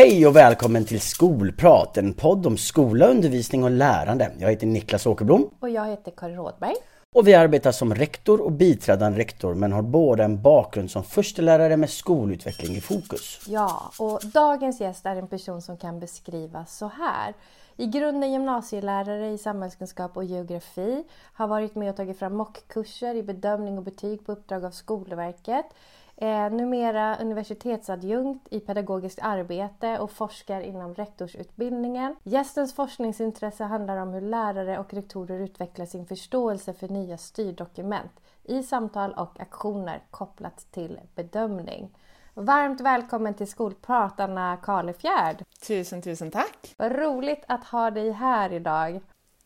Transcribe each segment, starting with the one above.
Hej och välkommen till Skolprat, en podd om skola, undervisning och lärande. Jag heter Niklas Åkerblom. Och jag heter Karin Rådberg. Och vi arbetar som rektor och biträdande rektor men har båda en bakgrund som förstelärare med skolutveckling i fokus. Ja, och dagens gäst är en person som kan beskrivas så här. I grunden gymnasielärare i samhällskunskap och geografi, har varit med och tagit fram mockkurser i bedömning och betyg på uppdrag av Skolverket. Eh, numera universitetsadjunkt i pedagogiskt arbete och forskar inom rektorsutbildningen. Gästens forskningsintresse handlar om hur lärare och rektorer utvecklar sin förståelse för nya styrdokument i samtal och aktioner kopplat till bedömning. Varmt välkommen till Skolprat Anna Karlefjärd! Tusen, tusen tack! Vad roligt att ha dig här idag!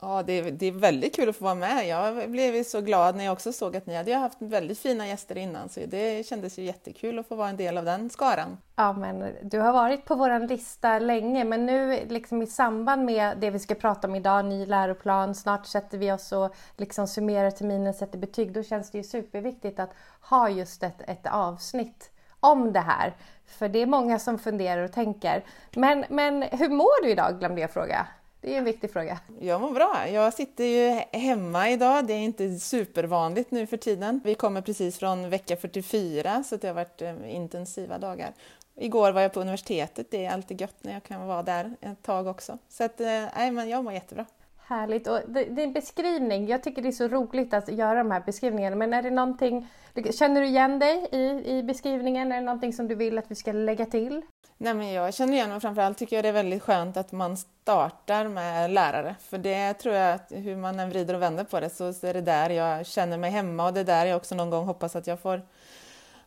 Ja, det är, det är väldigt kul att få vara med. Jag blev så glad när jag också såg att ni hade haft väldigt fina gäster innan, så det kändes ju jättekul att få vara en del av den skaran. Ja, men du har varit på vår lista länge, men nu liksom i samband med det vi ska prata om idag, ny läroplan, snart sätter vi oss och liksom summerar terminen, sätter betyg, då känns det ju superviktigt att ha just ett, ett avsnitt om det här. För det är många som funderar och tänker. Men, men hur mår du idag, glömde jag fråga. Det är en viktig fråga. Jag mår bra. Jag sitter ju hemma idag. Det är inte supervanligt nu för tiden. Vi kommer precis från vecka 44 så det har varit eh, intensiva dagar. Igår var jag på universitetet. Det är alltid gött när jag kan vara där ett tag också. Så att, eh, nej, men jag mår jättebra. Härligt. Och din beskrivning, jag tycker det är så roligt att göra de här beskrivningarna. Men är det någonting, känner du igen dig i, i beskrivningen? Är det någonting som du vill att vi ska lägga till? Nej, men jag känner igen mig framförallt tycker jag det är väldigt skönt att man startar med lärare. För det tror jag att hur man än vrider och vänder på det så är det där jag känner mig hemma och det är där jag också någon gång hoppas att jag får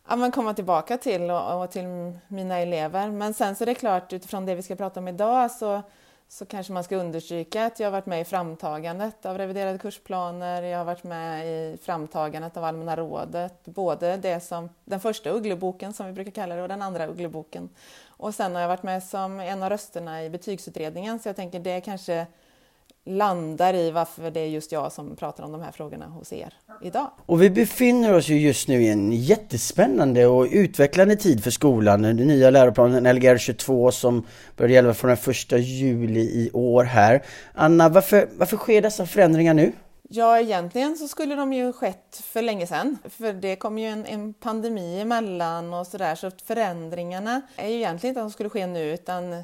ja, men komma tillbaka till och, och till mina elever. Men sen så är det klart utifrån det vi ska prata om idag så så kanske man ska understryka att jag har varit med i framtagandet av reviderade kursplaner, jag har varit med i framtagandet av Allmänna rådet, både det som, den första Uggleboken som vi brukar kalla det och den andra Uggleboken. Och sen har jag varit med som en av rösterna i betygsutredningen så jag tänker det kanske landar i varför det är just jag som pratar om de här frågorna hos er idag. Och vi befinner oss ju just nu i en jättespännande och utvecklande tid för skolan. Den nya läroplanen Lgr 22 som börjar gälla från den första juli i år här. Anna, varför, varför sker dessa förändringar nu? Ja, egentligen så skulle de ju skett för länge sedan. För det kom ju en, en pandemi emellan och sådär. Så förändringarna är ju egentligen inte att de skulle ske nu utan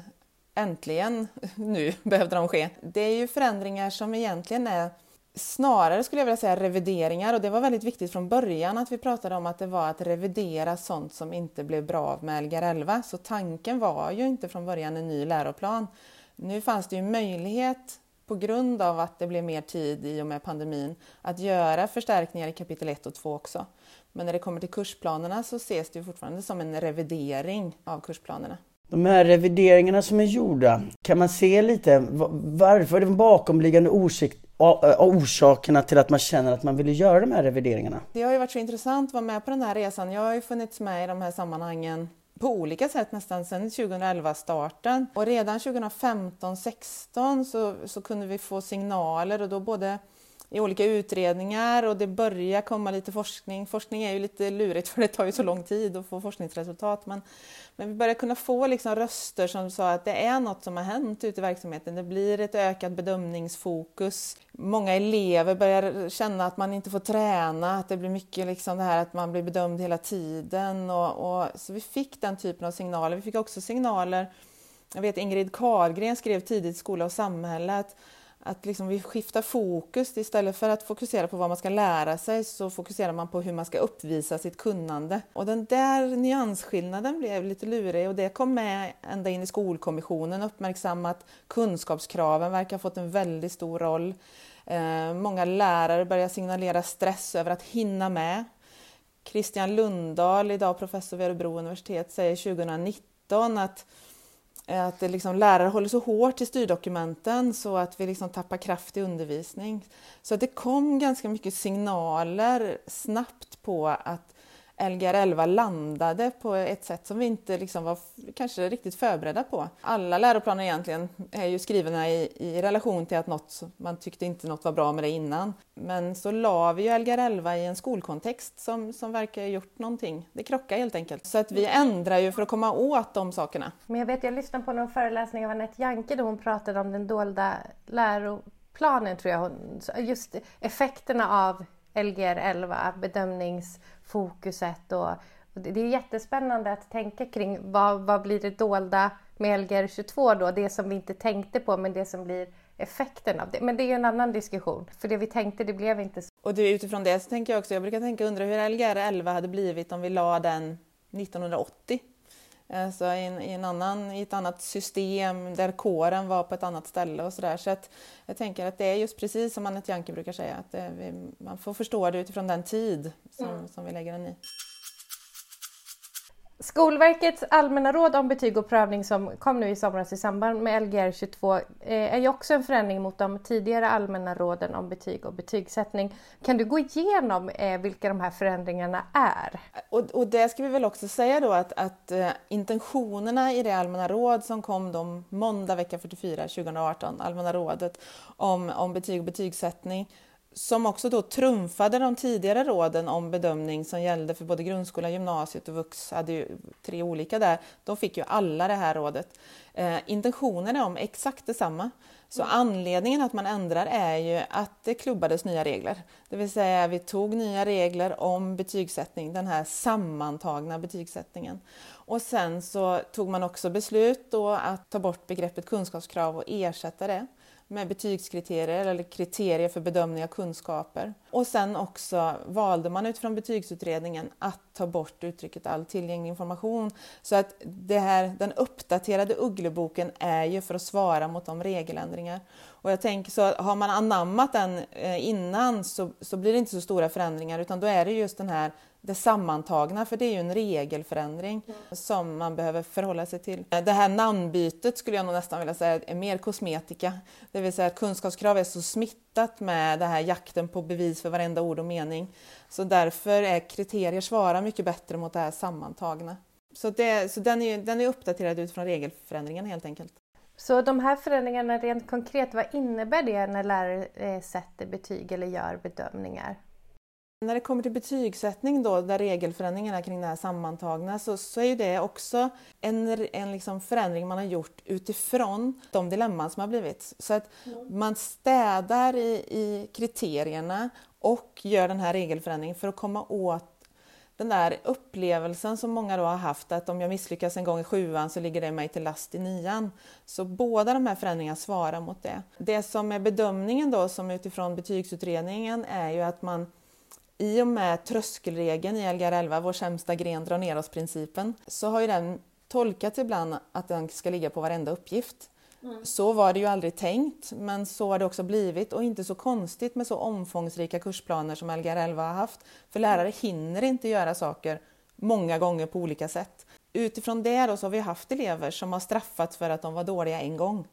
äntligen nu behövde de ske. Det är ju förändringar som egentligen är snarare skulle jag vilja säga revideringar och det var väldigt viktigt från början att vi pratade om att det var att revidera sånt som inte blev bra med Lgr 11. Så tanken var ju inte från början en ny läroplan. Nu fanns det ju möjlighet på grund av att det blev mer tid i och med pandemin att göra förstärkningar i kapitel 1 och 2 också. Men när det kommer till kursplanerna så ses det fortfarande som en revidering av kursplanerna. De här revideringarna som är gjorda, kan man se lite varför, den bakomliggande orsak, orsakerna till att man känner att man ville göra de här revideringarna? Det har ju varit så intressant att vara med på den här resan. Jag har ju funnits med i de här sammanhangen på olika sätt nästan sedan 2011-starten. Och redan 2015-16 så, så kunde vi få signaler och då både i olika utredningar och det börjar komma lite forskning. Forskning är ju lite lurigt för det tar ju så lång tid att få forskningsresultat. Men, men vi börjar kunna få liksom röster som sa att det är något som har hänt ute i verksamheten. Det blir ett ökat bedömningsfokus. Många elever börjar känna att man inte får träna, att det blir mycket liksom det här att man blir bedömd hela tiden. Och, och så vi fick den typen av signaler. Vi fick också signaler jag vet Ingrid Karlgren skrev tidigt i Skola och samhälle att att liksom vi skiftar fokus. Istället för att fokusera på vad man ska lära sig så fokuserar man på hur man ska uppvisa sitt kunnande. Och den där nyansskillnaden blev lite lurig och det kom med ända in i Skolkommissionen uppmärksammat. Kunskapskraven verkar ha fått en väldigt stor roll. Eh, många lärare börjar signalera stress över att hinna med. Christian Lundahl, idag professor vid Örebro universitet, säger 2019 att att liksom, lärare håller så hårt i styrdokumenten så att vi liksom tappar kraft i undervisning. Så att det kom ganska mycket signaler snabbt på att Lgr 11 landade på ett sätt som vi inte liksom var kanske riktigt förberedda på. Alla läroplaner egentligen är ju skrivna i, i relation till att något, man tyckte inte något var bra med det innan. Men så la vi ju Lgr 11 i en skolkontext som, som verkar ha gjort någonting. Det krockar helt enkelt. Så att vi ändrar ju för att komma åt de sakerna. Men jag vet, jag lyssnade på någon föreläsning av Anette Janke där hon pratade om den dolda läroplanen, tror jag. Just effekterna av Lgr 11, bedömningsfokuset och, och det är jättespännande att tänka kring vad, vad blir det dolda med Lgr 22 då, det som vi inte tänkte på men det som blir effekten av det. Men det är ju en annan diskussion, för det vi tänkte det blev inte så. Och det, utifrån det så tänker jag också, jag brukar tänka undra hur Lgr 11 hade blivit om vi la den 1980 Alltså i, en, i, en annan, i ett annat system där kåren var på ett annat ställe och sådär. Så att jag tänker att det är just precis som Anette Janke brukar säga, att det, man får förstå det utifrån den tid som, mm. som vi lägger den i. Skolverkets allmänna råd om betyg och prövning som kom nu i somras i samband med Lgr 22 eh, är ju också en förändring mot de tidigare allmänna råden om betyg och betygssättning. Kan du gå igenom eh, vilka de här förändringarna är? Och, och det ska vi väl också säga då att, att eh, intentionerna i det allmänna råd som kom då måndag vecka 44 2018, allmänna rådet om, om betyg och betygssättning som också då trumfade de tidigare råden om bedömning som gällde för både grundskolan, gymnasiet och vux, hade ju tre olika där. De fick ju alla det här rådet. Eh, intentionen är om exakt detsamma. Så mm. anledningen att man ändrar är ju att det klubbades nya regler. Det vill säga vi tog nya regler om betygssättning, den här sammantagna betygssättningen. Och sen så tog man också beslut då att ta bort begreppet kunskapskrav och ersätta det med betygskriterier eller kriterier för bedömning av kunskaper. Och sen också valde man utifrån betygsutredningen att ta bort uttrycket all tillgänglig information. Så att det här, den uppdaterade Uggleboken är ju för att svara mot de regeländringar. Och jag tänker så har man anammat den eh, innan så, så blir det inte så stora förändringar utan då är det just den här det sammantagna, för det är ju en regelförändring mm. som man behöver förhålla sig till. Det här namnbytet skulle jag nog nästan vilja säga är mer kosmetika. Det vill säga att kunskapskrav är så smittat med det här jakten på bevis för varenda ord och mening. Så därför är kriterier svara mycket bättre mot det här sammantagna. Så, det, så den, är, den är uppdaterad utifrån regelförändringen helt enkelt. Så de här förändringarna rent konkret, vad innebär det när lärare eh, sätter betyg eller gör bedömningar? När det kommer till betygssättning då, där regelförändringarna kring det här sammantagna, så, så är ju det också en, en liksom förändring man har gjort utifrån de dilemman som har blivit. Så att mm. man städar i, i kriterierna och gör den här regelförändringen för att komma åt den där upplevelsen som många då har haft att om jag misslyckas en gång i sjuan så ligger det mig till last i nian. Så båda de här förändringarna svarar mot det. Det som är bedömningen då som utifrån betygsutredningen är ju att man i och med tröskelregeln i Lgr 11, vår sämsta gren drar ner oss-principen, så har ju den tolkats ibland att den ska ligga på varenda uppgift. Mm. Så var det ju aldrig tänkt, men så har det också blivit och inte så konstigt med så omfångsrika kursplaner som Lgr 11 har haft. För lärare hinner inte göra saker många gånger på olika sätt. Utifrån det då så har vi haft elever som har straffats för att de var dåliga en gång.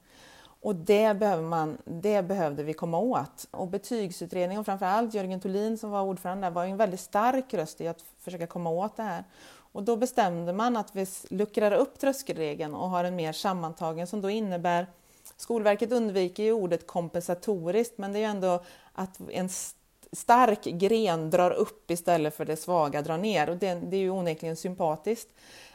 Och det, behöver man, det behövde vi komma åt. Och betygsutredningen och framförallt Jörgen Tolin som var ordförande var en väldigt stark röst i att försöka komma åt det här. Och då bestämde man att vi luckrar upp tröskelregeln och har en mer sammantagen som då innebär Skolverket undviker ju ordet kompensatoriskt men det är ju ändå att en stark gren drar upp istället för det svaga drar ner och det, det är ju onekligen sympatiskt.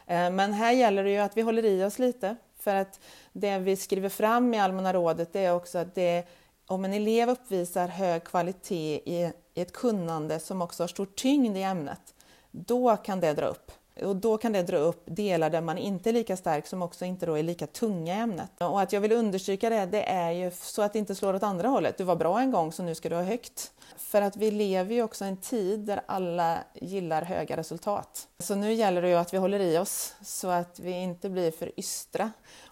Eh, men här gäller det ju att vi håller i oss lite för att det vi skriver fram i Allmänna rådet är också att det, om en elev uppvisar hög kvalitet i, i ett kunnande som också har stor tyngd i ämnet, då kan det dra upp. Och då kan det dra upp delar där man inte är lika stark som också inte då är lika tunga i ämnet. Och att jag vill understryka det, det är ju så att det inte slår åt andra hållet. Du var bra en gång så nu ska du ha högt. För att vi lever ju också i en tid där alla gillar höga resultat. Så nu gäller det ju att vi håller i oss så att vi inte blir för ystra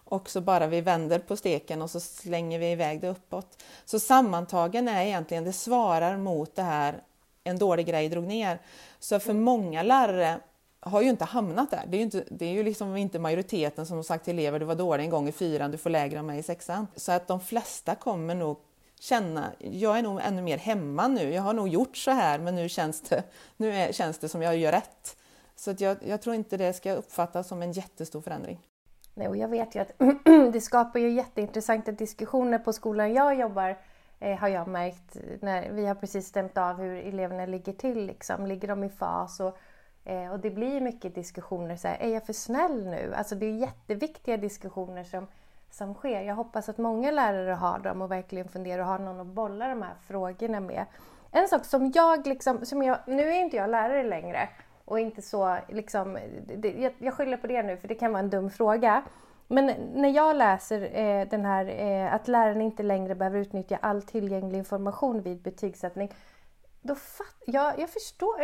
och så bara vi vänder på steken och så slänger vi iväg det uppåt. Så sammantagen är egentligen, det svarar mot det här en dålig grej drog ner. Så för många lärare har ju inte hamnat där. Det är ju, inte, det är ju liksom inte majoriteten som har sagt till elever du var dålig en gång i fyran, du får lägre än mig i sexan. Så att de flesta kommer nog känna, jag är nog ännu mer hemma nu, jag har nog gjort så här men nu känns det, nu är, känns det som jag gör rätt. Så att jag, jag tror inte det ska uppfattas som en jättestor förändring. Nej, och jag vet ju att det skapar ju jätteintressanta diskussioner på skolan jag jobbar eh, har jag märkt. När vi har precis stämt av hur eleverna ligger till. Liksom. Ligger de i fas? Och, eh, och det blir mycket diskussioner. Så här, är jag för snäll nu? Alltså det är jätteviktiga diskussioner som, som sker. Jag hoppas att många lärare har dem och verkligen funderar och har någon att bolla de här frågorna med. En sak som jag liksom, som jag, nu är inte jag lärare längre och inte så liksom, det, jag, jag skyller på det nu för det kan vara en dum fråga. Men när jag läser eh, den här eh, att läraren inte längre behöver utnyttja all tillgänglig information vid betygssättning då fatt, jag, jag förstår,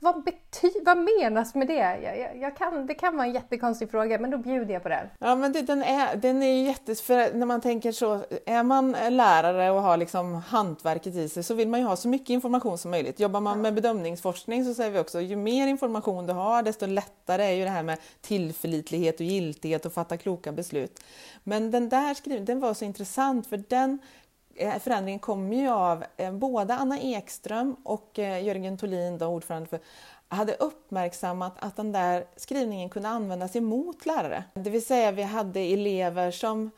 vad, bety, vad menas med det? Jag, jag, jag, kan, det kan vara en jättekonstig fråga, men då bjuder jag på den. Ja, men det, den är, den är jättes... För när man tänker så, är man lärare och har liksom hantverket i sig så vill man ju ha så mycket information som möjligt. Jobbar man med bedömningsforskning så säger vi också, ju mer information du har, desto lättare är ju det här med tillförlitlighet och giltighet och fatta kloka beslut. Men den där skrivningen, den var så intressant för den Eh, förändringen kommer ju av eh, både Anna Ekström och eh, Jörgen Tolin, då, ordförande för hade uppmärksammat att den där skrivningen kunde användas emot lärare. Det vill säga vi hade elever som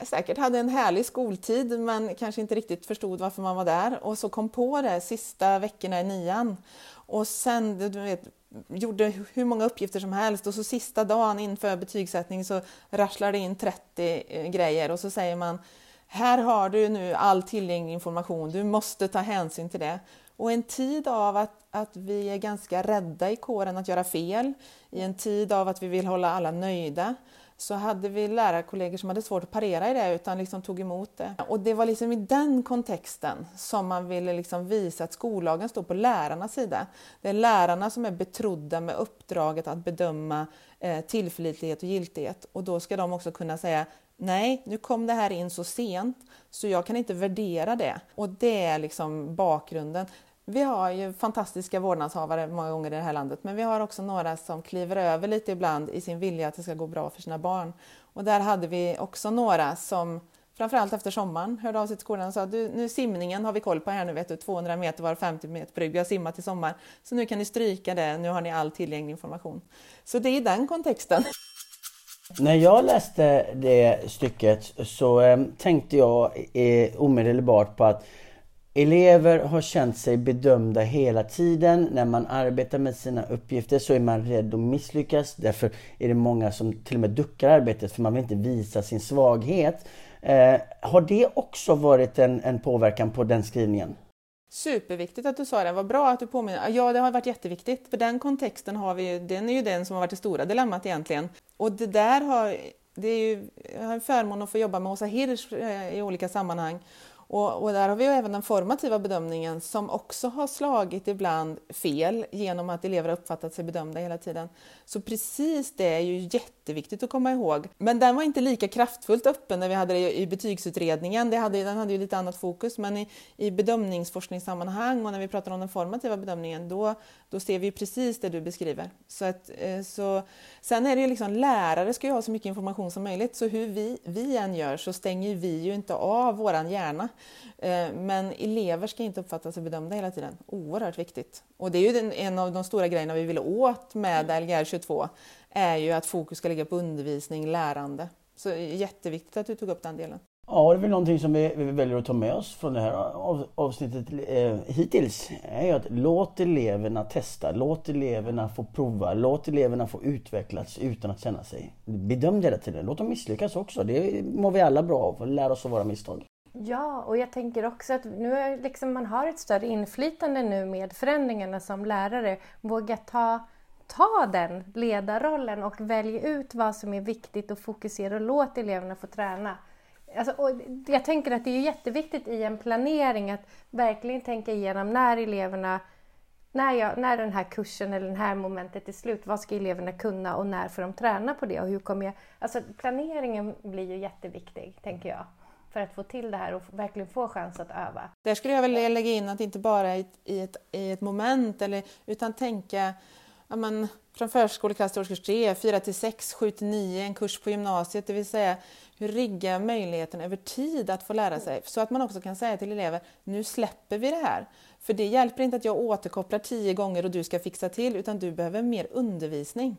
säkert hade en härlig skoltid men kanske inte riktigt förstod varför man var där. Och så kom på det sista veckorna i nian. Och sen du vet, gjorde hur många uppgifter som helst. Och så sista dagen inför betygssättning så rasslar det in 30 grejer. Och så säger man här har du nu all tillgänglig information, du måste ta hänsyn till det. Och en tid av att, att vi är ganska rädda i kåren att göra fel, i en tid av att vi vill hålla alla nöjda, så hade vi lärarkollegor som hade svårt att parera i det utan liksom tog emot det. Och det var liksom i den kontexten som man ville liksom visa att skollagen står på lärarnas sida. Det är lärarna som är betrodda med uppdraget att bedöma eh, tillförlitlighet och giltighet och då ska de också kunna säga nej, nu kom det här in så sent så jag kan inte värdera det. Och det är liksom bakgrunden. Vi har ju fantastiska vårdnadshavare många gånger i det här landet, men vi har också några som kliver över lite ibland i sin vilja att det ska gå bra för sina barn. Och där hade vi också några som framförallt efter sommaren hörde av sig till skolan och sa du, nu simningen har vi koll på här nu vet du, 200 meter var 50 meter brygg, vi har simmat i sommar, så nu kan ni stryka det, nu har ni all tillgänglig information. Så det är i den kontexten. När jag läste det stycket så eh, tänkte jag eh, omedelbart på att Elever har känt sig bedömda hela tiden. När man arbetar med sina uppgifter så är man rädd att misslyckas. Därför är det många som till och med duckar arbetet för man vill inte visa sin svaghet. Eh, har det också varit en, en påverkan på den skrivningen? Superviktigt att du sa det, vad bra att du påminner. Ja, det har varit jätteviktigt, för den kontexten har vi den är ju den som har varit det stora dilemmat egentligen. Och det där har, det är ju, jag har en förmån att få jobba med Åsa Hirsch eh, i olika sammanhang och, och, där har vi ju även den formativa bedömningen som också har slagit ibland fel genom att elever har uppfattat sig bedömda hela tiden. Så precis det är ju jätteviktigt att komma ihåg. Men den var inte lika kraftfullt öppen när vi hade det i betygsutredningen. Det hade, den hade ju lite annat fokus, men i, i bedömningsforskningssammanhang och när vi pratar om den formativa bedömningen, då, då ser vi precis det du beskriver. Så att, eh, så, sen är det ju liksom, lärare ska ju ha så mycket information som möjligt, så hur vi, vi än gör så stänger vi ju inte av våran hjärna. Eh, men elever ska inte uppfatta sig bedömda hela tiden. Oerhört viktigt. Och det är ju en av de stora grejerna vi vill åt med Lgr 22, är ju att fokus ska ligga på undervisning, lärande. Så jätteviktigt att du tog upp den delen. Ja, det är väl någonting som vi, vi väljer att ta med oss från det här av, avsnittet eh, hittills. Är att låt eleverna testa, låt eleverna få prova, låt eleverna få utvecklas utan att känna sig bedömda hela tiden. Låt dem misslyckas också. Det mår vi alla bra av, lära oss av våra misstag. Ja, och jag tänker också att nu är liksom, man har ett större inflytande nu med förändringarna som lärare. Våga ta, ta den ledarrollen och välja ut vad som är viktigt och fokusera och låt eleverna få träna. Alltså, och jag tänker att det är jätteviktigt i en planering att verkligen tänka igenom när eleverna när, jag, när den här kursen eller det här momentet är slut, vad ska eleverna kunna och när får de träna på det? Och hur kommer jag, alltså planeringen blir ju jätteviktig, tänker jag för att få till det här och verkligen få chans att öva. Där skulle jag vilja lägga in att inte bara i ett, i ett, i ett moment eller, utan tänka ja, men, från förskoleklass till årskurs 3, 4 till 6, 7 till 9, en kurs på gymnasiet, det vill säga hur riggar möjligheten över tid att få lära sig så att man också kan säga till elever, nu släpper vi det här. För det hjälper inte att jag återkopplar tio gånger och du ska fixa till, utan du behöver mer undervisning.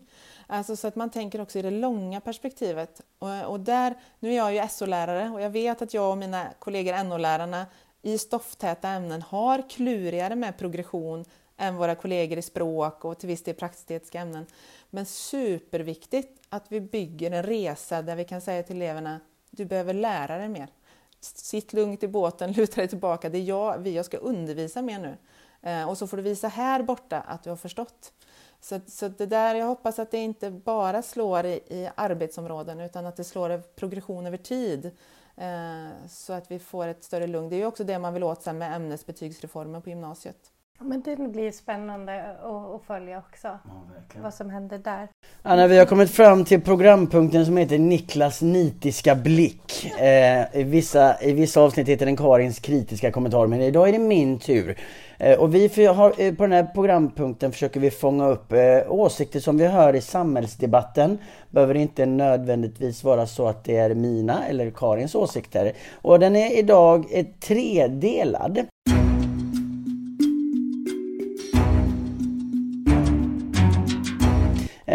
Alltså så att man tänker också i det långa perspektivet. Och, och där, nu är jag ju SO-lärare och jag vet att jag och mina kollegor NO-lärarna i stofftäta ämnen har klurigare med progression än våra kollegor i språk och till viss del praktiska ämnen. Men superviktigt att vi bygger en resa där vi kan säga till eleverna, du behöver lära dig mer. Sitt lugnt i båten, luta dig tillbaka, det är jag, vi jag ska undervisa mer nu. Eh, och så får du visa här borta att du har förstått. Så, så det där, jag hoppas att det inte bara slår i, i arbetsområden utan att det slår i progression över tid. Eh, så att vi får ett större lugn. Det är ju också det man vill åt sen med ämnesbetygsreformen på gymnasiet. Men det blir spännande att följa också, ja, vad som händer där. Anna, vi har kommit fram till programpunkten som heter Niklas nitiska blick. Eh, i, vissa, I vissa avsnitt heter den Karins kritiska kommentar, men idag är det min tur. Eh, och vi har, eh, på den här programpunkten försöker vi fånga upp eh, åsikter som vi hör i samhällsdebatten. Behöver inte nödvändigtvis vara så att det är mina eller Karins åsikter. Och den är idag tredelad.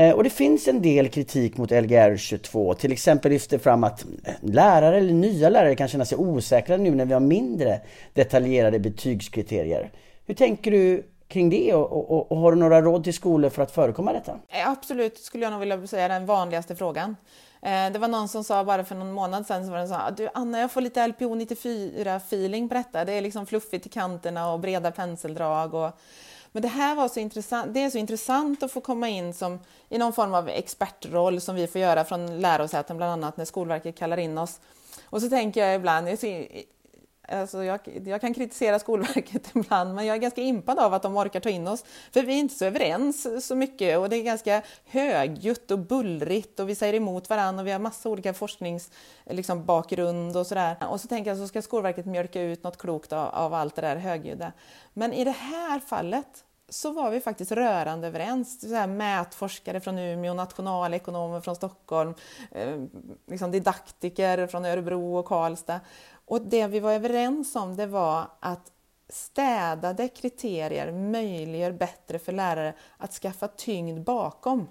Eh, och det finns en del kritik mot Lgr 22. Till exempel lyfter fram att eh, lärare eller nya lärare kan känna sig osäkra nu när vi har mindre detaljerade betygskriterier. Hur tänker du kring det och, och, och, har du några råd till skolor för att förekomma detta? Eh, absolut, skulle jag nog vilja säga den vanligaste frågan. Det var någon som sa bara för någon månad sedan, så var det så, ah, du Anna jag får lite LPO 94 feeling på detta. Det är liksom fluffigt i kanterna och breda penseldrag. Och men det här var så intressant. Det är så intressant att få komma in som, i någon form av expertroll som vi får göra från lärosäten, bland annat när Skolverket kallar in oss. Och så tänker jag ibland, Alltså jag, jag, kan kritisera Skolverket ibland, men jag är ganska impad av att de orkar ta in oss. För vi är inte så överens så mycket och det är ganska högljutt och bullrigt och vi säger emot varandra och vi har massa olika forskningsbakgrund liksom, och sådär. Och så tänker jag så ska Skolverket mjölka ut något klokt av, av allt det där högljudda. Men i det här fallet så var vi faktiskt rörande överens. Så här, mätforskare från Umeå, nationalekonomer från Stockholm, eh, liksom didaktiker från Örebro och Karlstad. Och det vi var överens om det var att städade kriterier möjliggör bättre för lärare att skaffa tyngd bakom.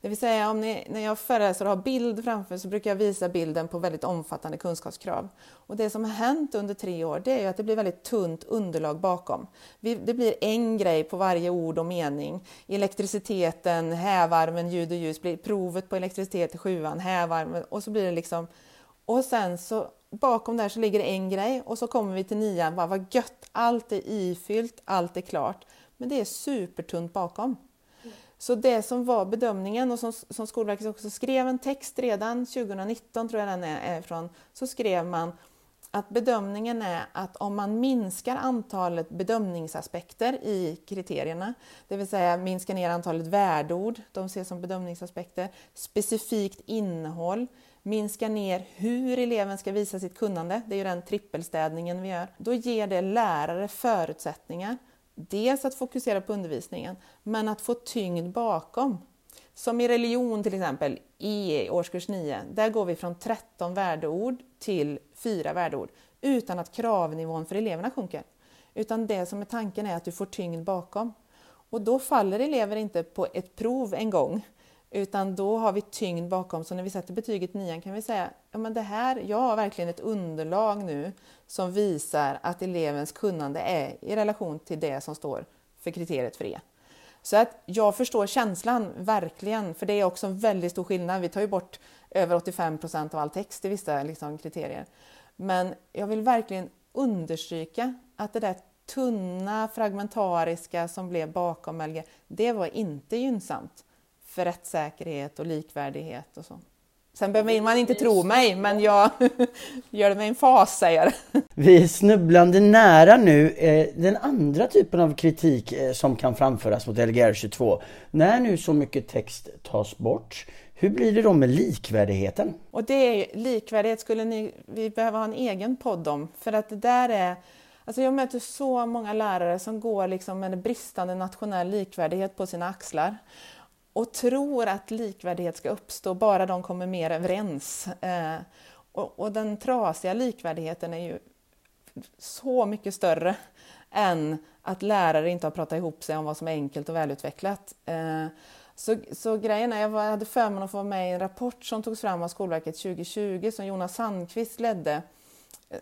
Det vill säga, om ni, när jag föreläser och har bild framför så brukar jag visa bilden på väldigt omfattande kunskapskrav. Och det som har hänt under tre år det är att det blir väldigt tunt underlag bakom. Det blir en grej på varje ord och mening. Elektriciteten, hävarmen, ljud och ljus, blir provet på elektricitet i sjuan, hävarmen och så blir det liksom... Och sen så bakom där så ligger det en grej och så kommer vi till nian, bara vad gött, allt är ifyllt, allt är klart. Men det är supertunt bakom. Så det som var bedömningen och som, som Skolverket också skrev en text redan 2019, tror jag den är ifrån, så skrev man att bedömningen är att om man minskar antalet bedömningsaspekter i kriterierna, det vill säga minskar ner antalet värdeord, de ses som bedömningsaspekter, specifikt innehåll, minska ner hur eleven ska visa sitt kunnande, det är ju den trippelstädningen vi gör, då ger det lärare förutsättningar dels att fokusera på undervisningen, men att få tyngd bakom. Som i religion till exempel, i årskurs 9, där går vi från 13 värdeord till 4 värdeord utan att kravnivån för eleverna sjunker. Utan det som är tanken är att du får tyngd bakom. Och då faller elever inte på ett prov en gång, utan då har vi tyngd bakom. Så när vi sätter betyget 9 kan vi säga, ja men det här, jag har verkligen ett underlag nu som visar att elevens kunnande är i relation till det som står för kriteriet för E. Så att jag förstår känslan, verkligen, för det är också en väldigt stor skillnad. Vi tar ju bort över 85 procent av all text i vissa liksom, kriterier. Men jag vill verkligen understryka att det där tunna, fragmentariska som blev bakom LG, det var inte gynnsamt för rättssäkerhet och likvärdighet och så. Sen behöver man inte tro mig, men jag gör det med en fas, säger Vi är snubblande nära nu eh, den andra typen av kritik eh, som kan framföras mot Lgr 22. När nu så mycket text tas bort, hur blir det då med likvärdigheten? Och det är, likvärdighet skulle ni, vi behöva ha en egen podd om, för att det där är Alltså jag möter så många lärare som går liksom med en bristande nationell likvärdighet på sina axlar och tror att likvärdighet ska uppstå bara de kommer mer överens. Eh, och, och, den trasiga likvärdigheten är ju så mycket större än att lärare inte har pratat ihop sig om vad som är enkelt och välutvecklat. Eh, så, så grejen är, jag hade förmånen att få vara med i en rapport som togs fram av Skolverket 2020 som Jonas Sandqvist ledde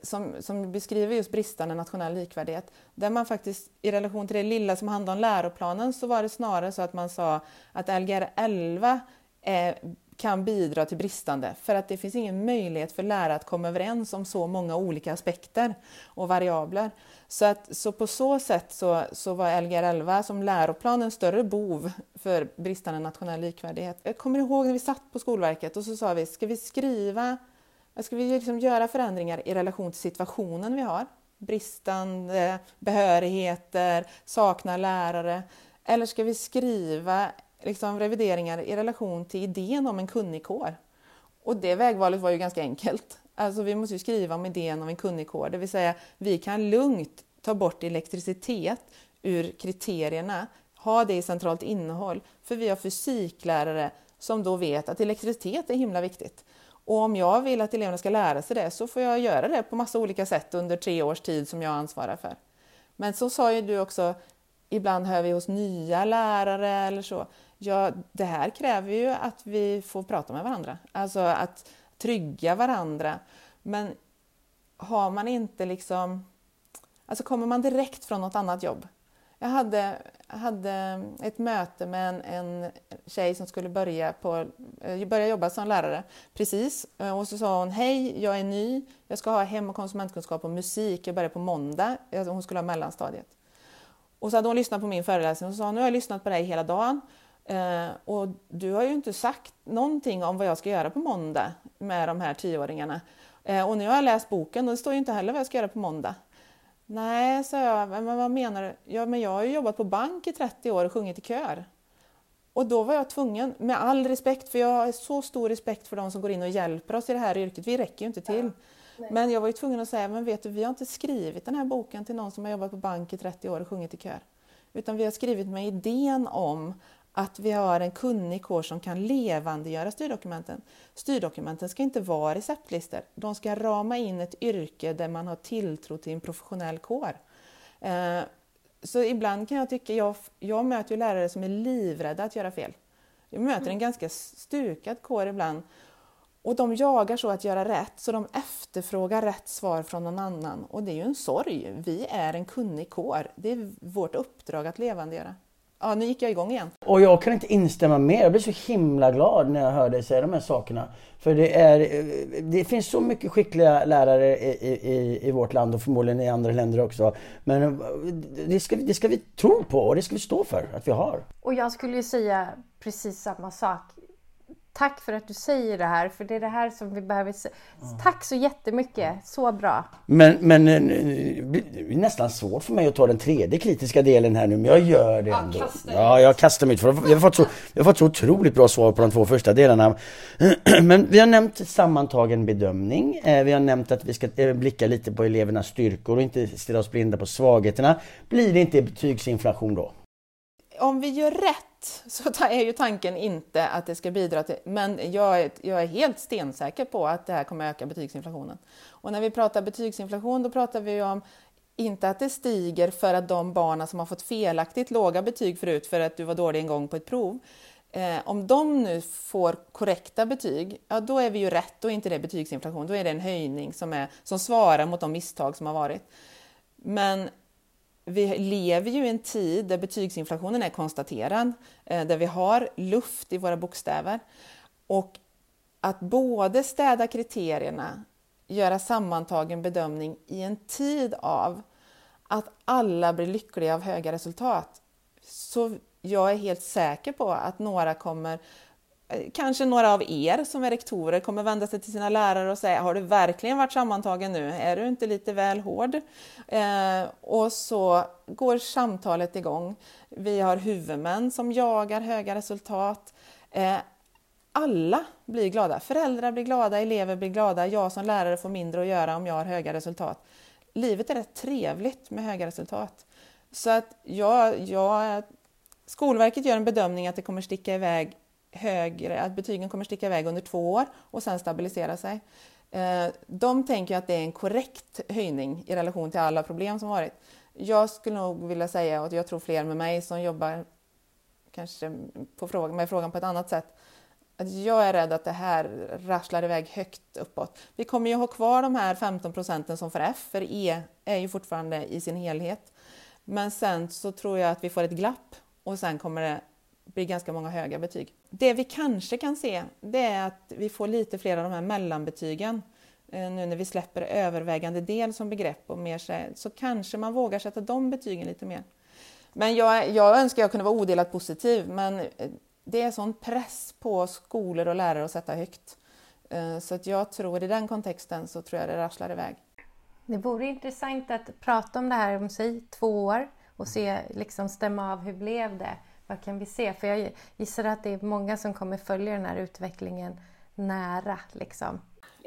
som, som beskriver just bristande nationell likvärdighet. Där man faktiskt i relation till det lilla som handlar om läroplanen så var det snarare så att man sa att Lgr 11 eh, kan bidra till bristande för att det finns ingen möjlighet för lärare att komma överens om så många olika aspekter och variabler. Så, att, så på så sätt så, så var Lgr 11 som läroplan en större bov för bristande nationell likvärdighet. Jag kommer ihåg när vi satt på Skolverket och så sa vi, ska vi skriva Ska vi liksom göra förändringar i relation till situationen vi har? Bristande behörigheter, saknar lärare. Eller ska vi skriva liksom revideringar i relation till idén om en kunnigkår? Och det vägvalet var ju ganska enkelt. Alltså vi måste ju skriva om idén om en kunnig kår. det vill säga vi kan lugnt ta bort elektricitet ur kriterierna, ha det i centralt innehåll, för vi har fysiklärare som då vet att elektricitet är himla viktigt. Och om jag vill att eleverna ska lära sig det så får jag göra det på massa olika sätt under tre års tid som jag ansvarar för. Men så sa ju du också, ibland hör vi hos nya lärare eller så. Ja, det här kräver ju att vi får prata med varandra, alltså att trygga varandra. Men har man inte liksom, alltså kommer man direkt från något annat jobb jag hade, hade ett möte med en, en tjej som skulle börja, på, eh, börja jobba som lärare precis. Eh, och så sa hon, hej, jag är ny, jag ska ha hem och konsumentkunskap och musik, jag börjar på måndag. Hon skulle ha mellanstadiet. Och så hade hon lyssnat på min föreläsning och sa, nu har jag lyssnat på dig hela dagen. Eh, och du har ju inte sagt någonting om vad jag ska göra på måndag med de här tioåringarna. Och nu har jag läst boken och det står ju inte heller vad jag ska göra på måndag. Nej, sa jag, men vad menar du? Ja, men jag har ju jobbat på bank i 30 år och sjungit i kör. Och då var jag tvungen, med all respekt, för jag har så stor respekt för de som går in och hjälper oss i det här yrket, vi räcker ju inte till. Ja, men jag var ju tvungen att säga, men vet du, vi har inte skrivit den här boken till någon som har jobbat på bank i 30 år och sjungit i kör. Utan vi har skrivit med idén om att vi har en kunnig kår som kan levandegöra styrdokumenten. Styrdokumenten ska inte vara receptlistor. De ska rama in ett yrke där man har tilltro till en professionell kår. Eh, så ibland kan jag tycka, jag, jag möter ju lärare som är livrädda att göra fel. Jag möter en mm. ganska stukad kår ibland och de jagar så att göra rätt, så de efterfrågar rätt svar från någon annan. Och det är ju en sorg. Vi är en kunnig kår. Det är vårt uppdrag att levandegöra. Ja, nu gick jag igång igen. Och jag kan inte instämma mer. Jag blir så himla glad när jag hör dig säga de här sakerna. För det, är, det finns så mycket skickliga lärare i, i, i vårt land och förmodligen i andra länder också. Men det ska, det ska vi tro på och det ska vi stå för att vi har. Och jag skulle ju säga precis samma sak. Tack för att du säger det här, för det är det här som vi behöver se. Tack så jättemycket, så bra. Men, men eh, det är nästan svårt för mig att ta den tredje kritiska delen här nu, men jag gör det ändå. Ja, jag kastar mig ut, för jag har, fått så, jag har fått så otroligt bra svar på de två första delarna. Men vi har nämnt sammantagen bedömning. Eh, vi har nämnt att vi ska eh, blicka lite på elevernas styrkor och inte stirra oss blinda på svagheterna. Blir det inte betygsinflation då? Om vi gör rätt så är ju tanken inte att det ska bidra till, men jag är, jag är helt stensäker på att det här kommer öka betygsinflationen. Och när vi pratar betygsinflation då pratar vi om inte att det stiger för att de barnen som har fått felaktigt låga betyg förut för att du var dålig en gång på ett prov, eh, om de nu får korrekta betyg, ja då är vi ju rätt, då är inte det betygsinflation, då är det en höjning som, är, som svarar mot de misstag som har varit. Men vi lever ju i en tid där betygsinflationen är konstaterad, eh, där vi har luft i våra bokstäver. Och att både städa kriterierna, göra sammantagen bedömning i en tid av att alla blir lyckliga av höga resultat. Så jag är helt säker på att några kommer Eh, kanske några av er som är rektorer kommer vända sig till sina lärare och säga, har du verkligen varit sammantagen nu? Är du inte lite väl hård? Eh, och så går samtalet igång. Vi har huvudmän som jagar höga resultat. Eh, alla blir glada. Föräldrar blir glada, elever blir glada, jag som lärare får mindre att göra om jag har höga resultat. livet är rätt trevligt med höga resultat. Så att jag, jag, Skolverket gör en bedömning att det kommer sticka iväg högre, att betygen kommer sticka iväg under två år och sen stabilisera sig. Eh, de tänker att det är en korrekt höjning i relation till alla problem som varit. Jag skulle nog vilja säga, och jag tror fler med mig som jobbar kanske på frågan, med frågan på ett annat sätt, att jag är rädd att det här rasslar iväg högt uppåt. Vi kommer ju ha kvar de här 15 procenten som för F, för E är ju fortfarande i sin helhet. Men sen så tror jag att vi får ett glapp och sen kommer det blir ganska många höga betyg. Det vi kanske kan se, det är att vi får lite fler av de här mellanbetygen. Eh, nu när vi släpper övervägande del som begrepp och mer så, så kanske man vågar sätta de betygen lite mer. Men jag, jag önskar jag kunde vara odelat positiv, men eh, det är sån press på skolor och lärare att sätta högt. Eh, så att jag tror i den kontexten så tror jag det rasslar iväg. Det vore intressant att prata om det här om sig två år och se, liksom stämma av hur blev det? Vad kan vi se? För jag gissar att det är många som kommer följa den här utvecklingen nära. Liksom.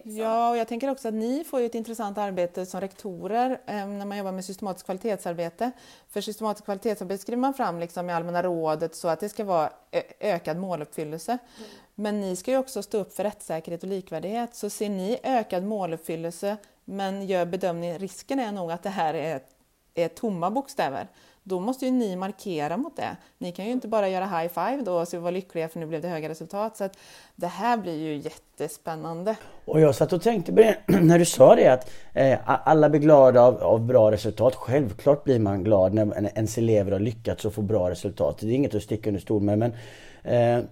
Ja, och jag tänker också att ni får ett intressant arbete som rektorer eh, när man jobbar med systematiskt kvalitetsarbete. För systematiskt kvalitetsarbete skriver man fram liksom i Allmänna rådet så att det ska vara eh, ökad måluppfyllelse. Mm. Men ni ska ju också stå upp för rättssäkerhet och likvärdighet. Så ser ni ökad måluppfyllelse men gör bedömningen, risken är nog att det här är, är tomma bokstäver då måste ju ni markera mot det. Ni kan ju inte bara göra high five då och så vara lyckliga för nu blev det höga resultat. Så att det här blir ju jättespännande. Och jag satt och tänkte på det när du sa det att eh, alla blir glada av, av, bra resultat. Självklart blir man glad när ens elever har lyckats och får bra resultat. Det är inget att sticka under stol med. Men, eh,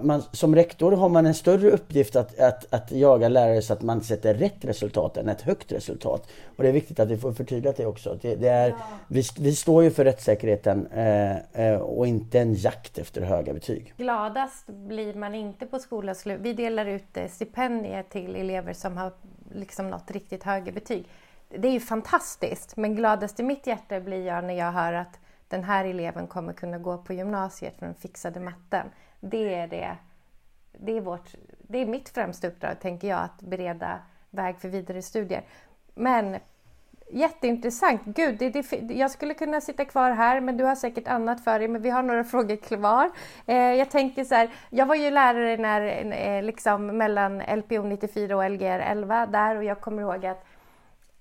man, som rektor har man en större uppgift att, att, att jaga lärare så att man sätter rätt resultat än ett högt resultat. Och det är viktigt att vi får förtydliga det också. Det, det är, ja. vi, vi står ju för rättssäkerheten eh, eh, och inte en jakt efter höga betyg. Gladast blir man inte på skolans slut. Vi delar ut eh, stipendier till elever som har liksom nått riktigt höga betyg. Det är ju fantastiskt, men gladast i mitt hjärta blir jag när jag hör att den här eleven kommer kunna gå på gymnasiet för den fixade matten. Det är, det, det, är vårt, det är mitt främsta uppdrag, tänker jag, att bereda väg för vidare studier. Men jätteintressant. Gud, det, det, jag skulle kunna sitta kvar här, men du har säkert annat för dig. Men vi har några frågor kvar. Eh, jag tänker så här, jag var ju lärare när, eh, liksom mellan LPO 94 och Lgr 11 där och jag kommer ihåg att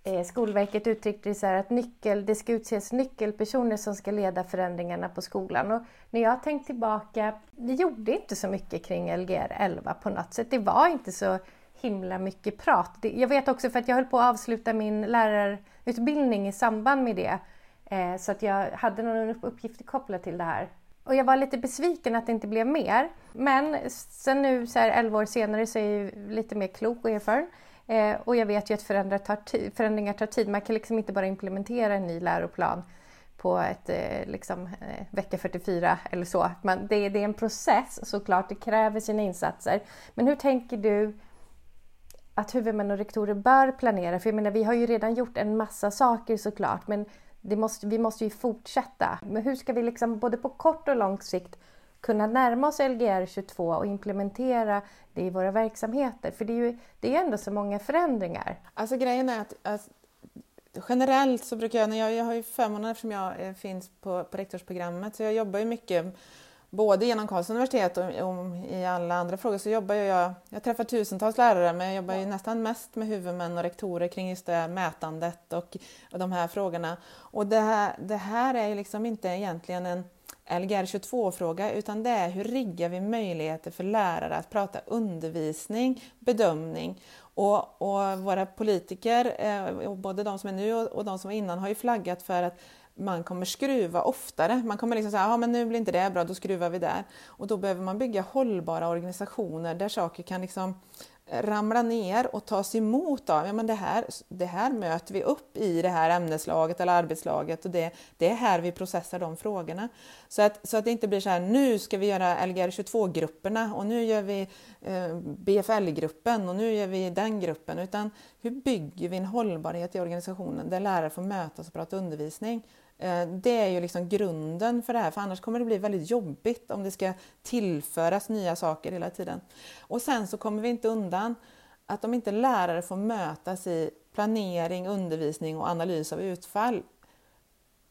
Eh, skolverket uttryckte det så här att nyckel, det ska utses nyckelpersoner som ska leda förändringarna på skolan. Och när jag tänkt tillbaka, vi gjorde inte så mycket kring Lgr 11 på något sätt. Det var inte så himla mycket prat. Jag vet också för att jag höll på att avsluta min lärarutbildning i samband med det. Eh, så att jag hade någon uppgift kopplad till det här. Och jag var lite besviken att det inte blev mer. Men sen nu så här 11 år senare så är jag lite mer klok och erfaren. Eh, och jag vet ju att förändringar tar, tid, förändringar tar tid. Man kan liksom inte bara implementera en ny läroplan på ett, eh, liksom, eh, vecka 44 eller så. Man, det, det är en process såklart, det kräver sina insatser. Men hur tänker du att huvudmän och rektorer bör planera? För jag menar, vi har ju redan gjort en massa saker såklart, men måste, vi måste ju fortsätta. Men hur ska vi liksom både på kort och lång sikt kunna närma oss Lgr 22 och implementera det i våra verksamheter? För det är ju det är ändå så många förändringar. Alltså grejen är att alltså, generellt så brukar jag, när jag, jag har ju förmånen eftersom jag eh, finns på, på rektorsprogrammet, så jag jobbar ju mycket både genom Karlstads universitet och, och, i alla andra frågor så jobbar jag, jag träffar tusentals lärare men jag jobbar ju nästan mest med huvudmän och rektorer kring just det mätandet och, och de här frågorna. Och det här, det här är ju liksom inte egentligen en Lgr 22-fråga utan det är hur riggar vi möjligheter för lärare att prata undervisning, bedömning och, och våra politiker, eh, både de som är nu och de som var innan, har ju flaggat för att man kommer skruva oftare. Man kommer liksom säga, ja men nu blir inte det bra, då skruvar vi där. Och då behöver man bygga hållbara organisationer där saker kan liksom ramla ner och tas emot av, ja men det här, det här möter vi upp i det här ämneslaget eller arbetslaget och det, det är här vi processar de frågorna. Så att, så att det inte blir så här, nu ska vi göra Lgr 22-grupperna och nu gör vi eh, BFL-gruppen och nu gör vi den gruppen, utan hur bygger vi en hållbarhet i organisationen där lärare får mötas och prata undervisning? Eh, det är ju liksom grunden för det här, för annars kommer det bli väldigt jobbigt om det ska tillföras nya saker hela tiden. Och sen så kommer vi inte undan att om inte lärare får mötas i planering, undervisning och analys av utfall.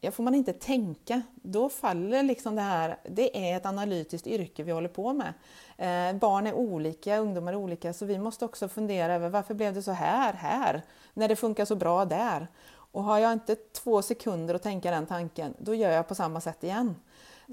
Ja, får man inte tänka, då faller liksom det här, det är ett analytiskt yrke vi håller på med. Eh, barn är olika, ungdomar är olika, så vi måste också fundera över varför blev det så här, här, när det funkar så bra där? Och har jag inte två sekunder att tänka den tanken, då gör jag på samma sätt igen.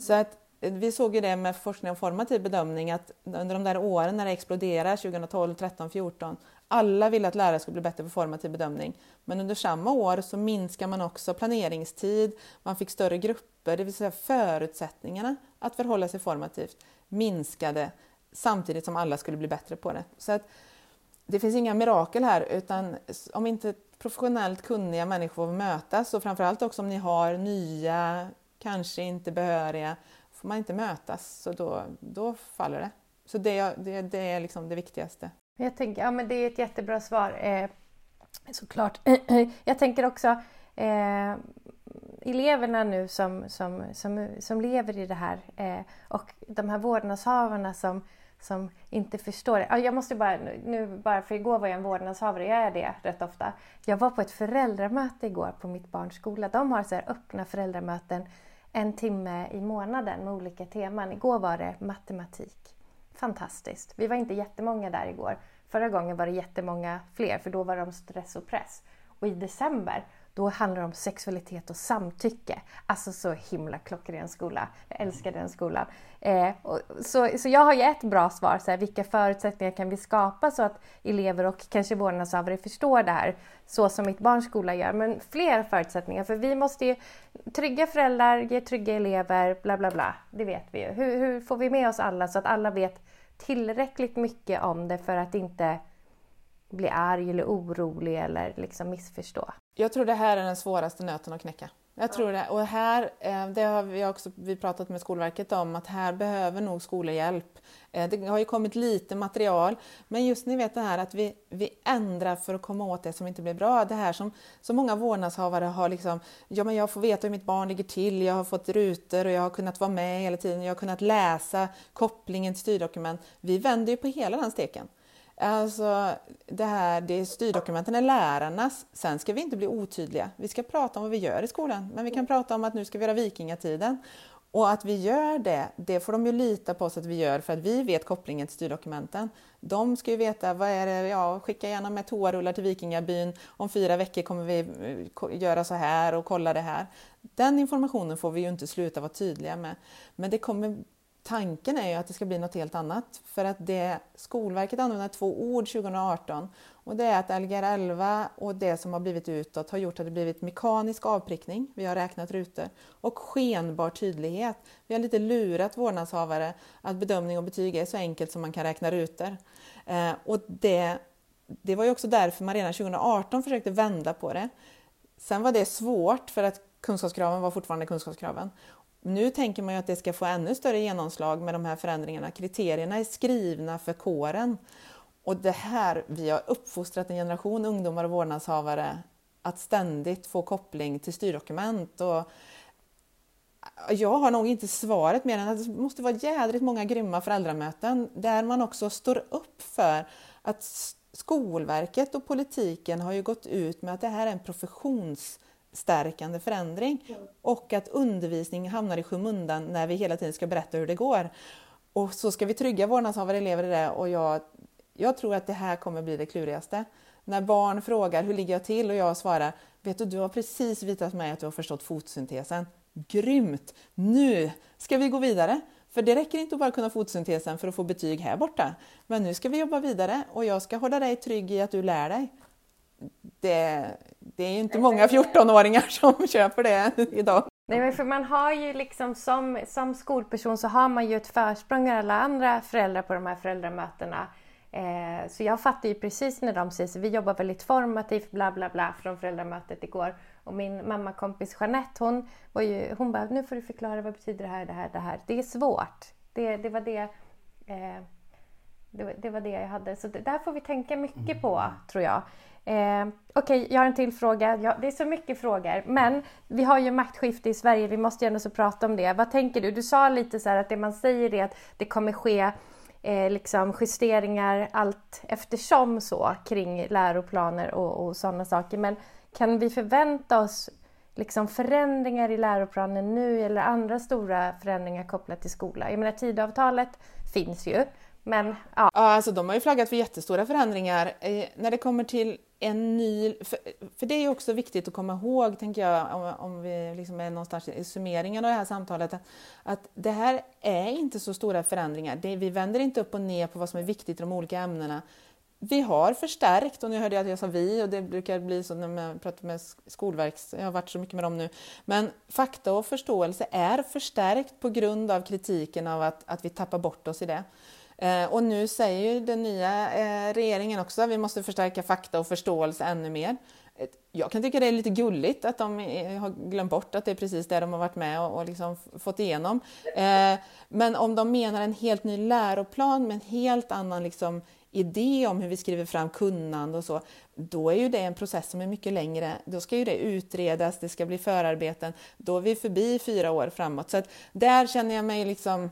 Så att eh, vi såg ju det med forskning om formativ bedömning att under de där åren när det exploderar 2012, 13, 14 alla ville att lärare skulle bli bättre på formativ bedömning. Men under samma år så minskar man också planeringstid, man fick större grupper, det vill säga förutsättningarna att förhålla sig formativt minskade samtidigt som alla skulle bli bättre på det. Så att det finns inga mirakel här utan om inte professionellt kunniga människor får mötas och framförallt också om ni har nya, kanske inte behöriga, får man inte mötas så då, då faller det. Så det, det, det är liksom det viktigaste. Jag tänker, ja men det är ett jättebra svar. Eh, såklart. Jag tänker också eh, eleverna nu som, som, som, som lever i det här eh, och de här vårdnadshavarna som, som inte förstår det. Jag måste bara, nu bara för igår var jag en vårdnadshavare, jag är det rätt ofta. Jag var på ett föräldramöte igår på mitt barns skola. De har så här öppna föräldramöten en timme i månaden med olika teman. Igår var det matematik fantastiskt. Vi var inte jättemånga där igår. Förra gången var det jättemånga fler för då var det om stress och press. Och i december då handlar det om sexualitet och samtycke. Alltså så himla klockren skola. Jag älskar den skolan. Eh, och, så, så jag har ju ett bra svar, så här, vilka förutsättningar kan vi skapa så att elever och kanske vårdnadshavare förstår det här så som mitt barns skola gör. Men fler förutsättningar, för vi måste ju trygga föräldrar, ge trygga elever, bla bla bla. Det vet vi ju. Hur, hur får vi med oss alla så att alla vet tillräckligt mycket om det för att inte bli arg eller orolig eller liksom missförstå. Jag tror det här är den svåraste nöten att knäcka. Jag tror det. Och här, eh, det har vi också vi pratat med Skolverket om, att här behöver nog skolor hjälp. Eh, det har ju kommit lite material, men just ni vet det här att vi, vi ändrar för att komma åt det som inte blir bra. Det här som så många vårdnadshavare har liksom, ja men jag får veta hur mitt barn ligger till, jag har fått rutor och jag har kunnat vara med hela tiden, jag har kunnat läsa kopplingen till styrdokument. Vi vänder ju på hela den steken. Alltså, det här, det styrdokumenten är lärarnas. Sen ska vi inte bli otydliga. Vi ska prata om vad vi gör i skolan, men vi kan prata om att nu ska vi göra vikingatiden. Och att vi gör det, det får de ju lita på oss att vi gör för att vi vet kopplingen till styrdokumenten. De ska ju veta, vad är det, ja, skicka gärna med toarullar till vikingabyn, om fyra veckor kommer vi eh, göra så här och kolla det här. Den informationen får vi ju inte sluta vara tydliga med. Men det kommer Tanken är ju att det ska bli något helt annat för att det, Skolverket använder två ord 2018 och det är att Lgr 11 och det som har blivit utåt har gjort att det blivit mekanisk avprickning, vi har räknat rutor, och skenbar tydlighet. Vi har lite lurat vårdnadshavare att bedömning och betyg är så enkelt som man kan räkna rutor. Eh, och det, det var ju också därför man redan 2018 försökte vända på det. Sen var det svårt för att kunskapskraven var fortfarande kunskapskraven nu tänker man ju att det ska få ännu större genomslag med de här förändringarna. Kriterierna är skrivna för kåren. Och det här, vi har uppfostrat en generation ungdomar och vårdnadshavare att ständigt få koppling till styrdokument. Och jag har nog inte svaret mer än att det måste vara jädrigt många grymma föräldramöten där man också står upp för att Skolverket och politiken har ju gått ut med att det här är en professions stärkande förändring och att undervisning hamnar i skymundan när vi hela tiden ska berätta hur det går. Och så ska vi trygga vårdnadshavare elever i det och jag, jag tror att det här kommer bli det klurigaste. När barn frågar hur ligger jag till och jag svarar Vet du, du har precis visat mig att du har förstått fotosyntesen. Grymt! Nu ska vi gå vidare. För det räcker inte att bara kunna fotosyntesen för att få betyg här borta. Men nu ska vi jobba vidare och jag ska hålla dig trygg i att du lär dig. Det, det är ju inte många 14-åringar som köper det idag. Nej, men för man har ju liksom som, som skolperson så har man ju ett försprång alla andra föräldrar på de här föräldramötena. Eh, så jag fattar ju precis när de säger så vi jobbar väldigt formativt bla bla bla från föräldramötet igår. Och min mammakompis Jeanette hon var ju, hon bara, nu får du förklara vad betyder det här, det här, det här. Det är svårt. Det, det var det eh, det, det, var det jag hade. Så det där får vi tänka mycket på, tror jag. Eh, Okej, okay, jag har en till fråga. Ja, det är så mycket frågor. Men vi har ju maktskifte i Sverige, vi måste ju ändå så prata om det. Vad tänker du? Du sa lite så att det man säger är att det kommer ske eh, liksom justeringar allt eftersom så kring läroplaner och, och sådana saker. Men kan vi förvänta oss liksom förändringar i läroplanen nu eller andra stora förändringar kopplat till skola? Jag menar tidavtalet finns ju, men ja. ja alltså de har ju flaggat för jättestora förändringar. Eh, när det kommer till en ny... För, för, det är också viktigt att komma ihåg, tänker jag, om, om vi liksom är någonstans i summeringen av det här samtalet, att, att det här är inte så stora förändringar. Det, vi vänder inte upp och ner på vad som är viktigt i de olika ämnena. Vi har förstärkt, och nu hörde jag att jag sa vi, och det brukar bli så när man pratar med Skolverks, jag har varit så mycket med dem nu, men fakta och förståelse är förstärkt på grund av kritiken av att, att vi tappar bort oss i det. Eh, och nu säger ju den nya eh, regeringen också att vi måste förstärka fakta och förståelse ännu mer. Eh, jag kan tycka det är lite gulligt att de har glömt bort att det är precis det de har varit med och, liksom fått igenom. Men om de menar en helt ny läroplan med en helt annan liksom idé om hur vi skriver fram kunnande och så, då är ju det en process som är mycket längre. Då ska ju det utredas, det ska bli förarbeten. Då är vi förbi fyra år framåt. Så att där känner jag mig liksom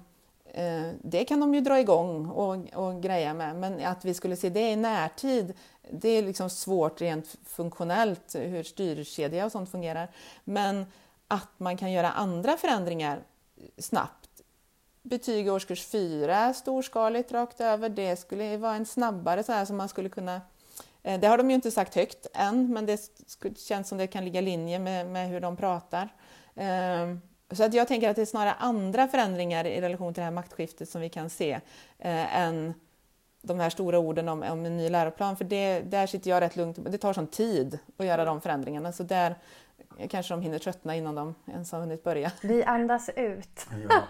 Eh, det kan de ju dra igång och, och greja med, men att vi skulle se det i närtid, det är liksom svårt rent funktionellt hur styrkedja och sånt fungerar. Men att man kan göra andra förändringar snabbt. Betyg i årskurs 4 storskaligt rakt över, det skulle vara en snabbare så här som man skulle kunna eh, det har de ju inte sagt högt än, men det känns som det kan ligga i linje med, med hur de pratar. Ehm, så att jag tänker att det är snarare andra förändringar i relation till det här maktskiftet som vi kan se eh, än de här stora orden om, om en ny läroplan. För det, där sitter jag rätt lugnt. Det tar sån tid att göra de förändringarna. Så där kanske de hinner tröttna innan de ens har hunnit börja. Vi andas ut. Ja.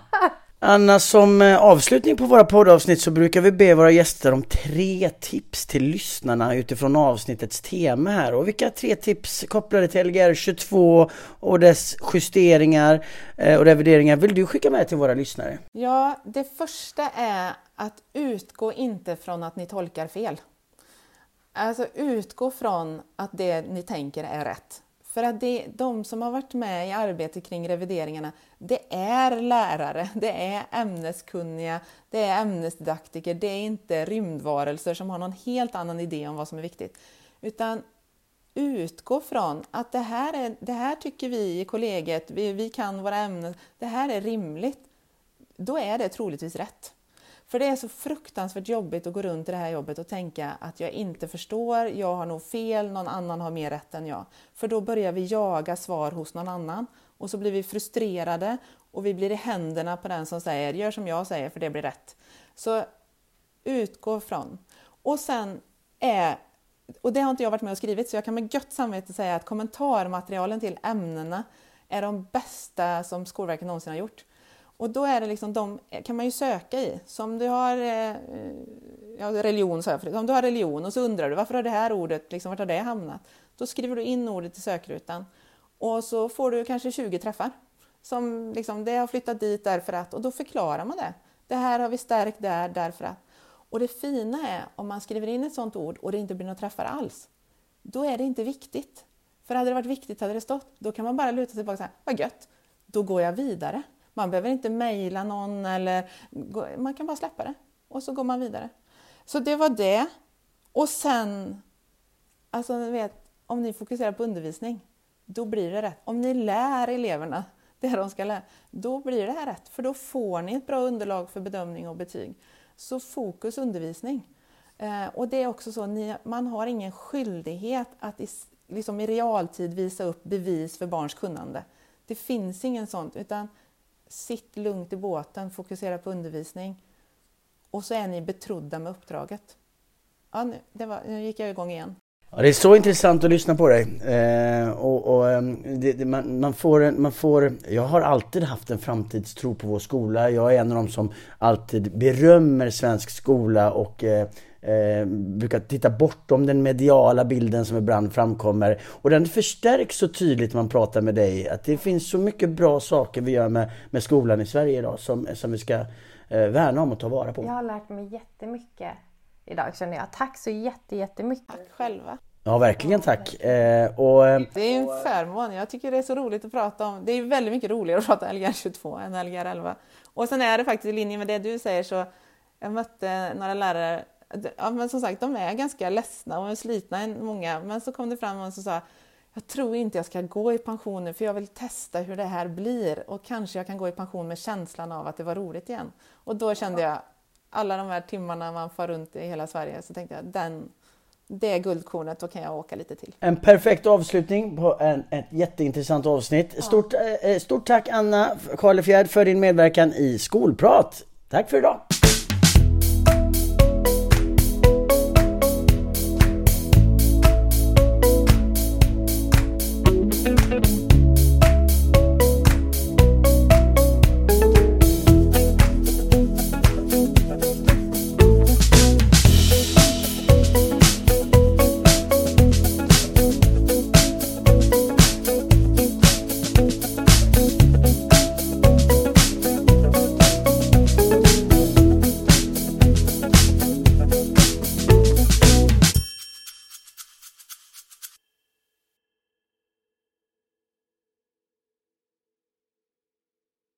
Anna, som eh, avslutning på våra poddavsnitt så brukar vi be våra gäster om tre tips till lyssnarna utifrån avsnittets tema här. Och vilka tre tips kopplade till Lgr 22 och dess justeringar eh, och revideringar vill du skicka med till våra lyssnare? Ja, det första är att utgå inte från att ni tolkar fel. Alltså utgå från att det ni tänker är rätt. För att det, de som har varit med i arbetet kring revideringarna, det är lärare, det är ämneskunniga, det är ämnesdidaktiker, det är inte rymdvarelser som har någon helt annan idé om vad som är viktigt. Utan utgå från att det här, är, det här tycker vi i kollegiet, vi, vi kan våra ämnen, det här är rimligt. Då är det troligtvis rätt. För det är så fruktansvärt jobbigt att gå runt i det här jobbet och tänka att jag inte förstår, jag har nog fel, någon annan har mer rätt än jag. För då börjar vi jaga svar hos någon annan och så blir vi frustrerade och vi blir i händerna på den som säger gör som jag säger för det blir rätt. Så utgå från. Och sen är, och det har inte jag varit med och skrivit så jag kan med gött samvete säga att kommentarmaterialen till ämnena är de bästa som Skolverket någonsin har gjort. Och då är det liksom de kan man ju söka i. Så om du har eh, ja, religion, så här, om du har religion och så undrar du varför har det här ordet, liksom, vart har det hamnat? Då skriver du in ordet i sökrutan och så får du kanske 20 träffar. Som liksom, det har flyttat dit därför att, och då förklarar man det. Det här har vi stärkt där därför att. Och det fina är om man skriver in ett sådant ord och det inte blir några träffar alls. Då är det inte viktigt. För hade det varit viktigt hade det stått. Då kan man bara luta sig tillbaka och säga, vad gött, då går jag vidare. Man behöver inte mejla någon eller man kan bara släppa det och så går man vidare. Så det var det. Och sen, alltså ni vet, om ni fokuserar på undervisning, då blir det rätt. Om ni lär eleverna det de ska lära, då blir det här rätt. För då får ni ett bra underlag för bedömning och betyg. Så fokus undervisning. Eh, och det är också så, ni, man har ingen skyldighet att i, liksom i realtid visa upp bevis för barns kunnande. Det finns ingen sånt, utan sitt lugnt i båten, fokusera på undervisning och så är ni betrodda med uppdraget. Ja, nu, det var, nu gick jag igång igen. Ja, det är så intressant att lyssna på dig. Eh, och, och ehm, det, det, man, man, får, man får, jag har alltid haft en framtidstro på vår skola. Jag är en av dem som alltid berömmer svensk skola och eh, eh, brukar titta bortom den mediala bilden som ibland framkommer. Och den förstärks så tydligt när man pratar med dig. Att det finns så mycket bra saker vi gör med, med skolan i Sverige idag som, som vi ska eh, värna om och ta vara på. Jag har lärt mig jättemycket idag känner jag. Tack så jättemycket. Tack själva. Ja, verkligen tack. Eh, och, eh, det är en förmån. Jag tycker det är så roligt att prata om. Det är väldigt mycket roligare att prata Lgr 22 än Lgr 11. Och sen är det faktiskt i linje med det du säger så Jag mötte några lärare, ja, men som sagt de är ganska ledsna och slitna många, men så kom det fram och så sa jag tror inte jag ska gå i pension nu för jag vill testa hur det här blir och kanske jag kan gå i pension med känslan av att det var roligt igen. Och då kände jag, alla de här timmarna man far runt i hela Sverige, så tänkte jag den, det guldkornet, då kan jag åka lite till. En perfekt avslutning på en, ett jätteintressant avsnitt. Ja. Stort, eh, stort tack Anna Karlefjärd för din medverkan i Skolprat. Tack för idag!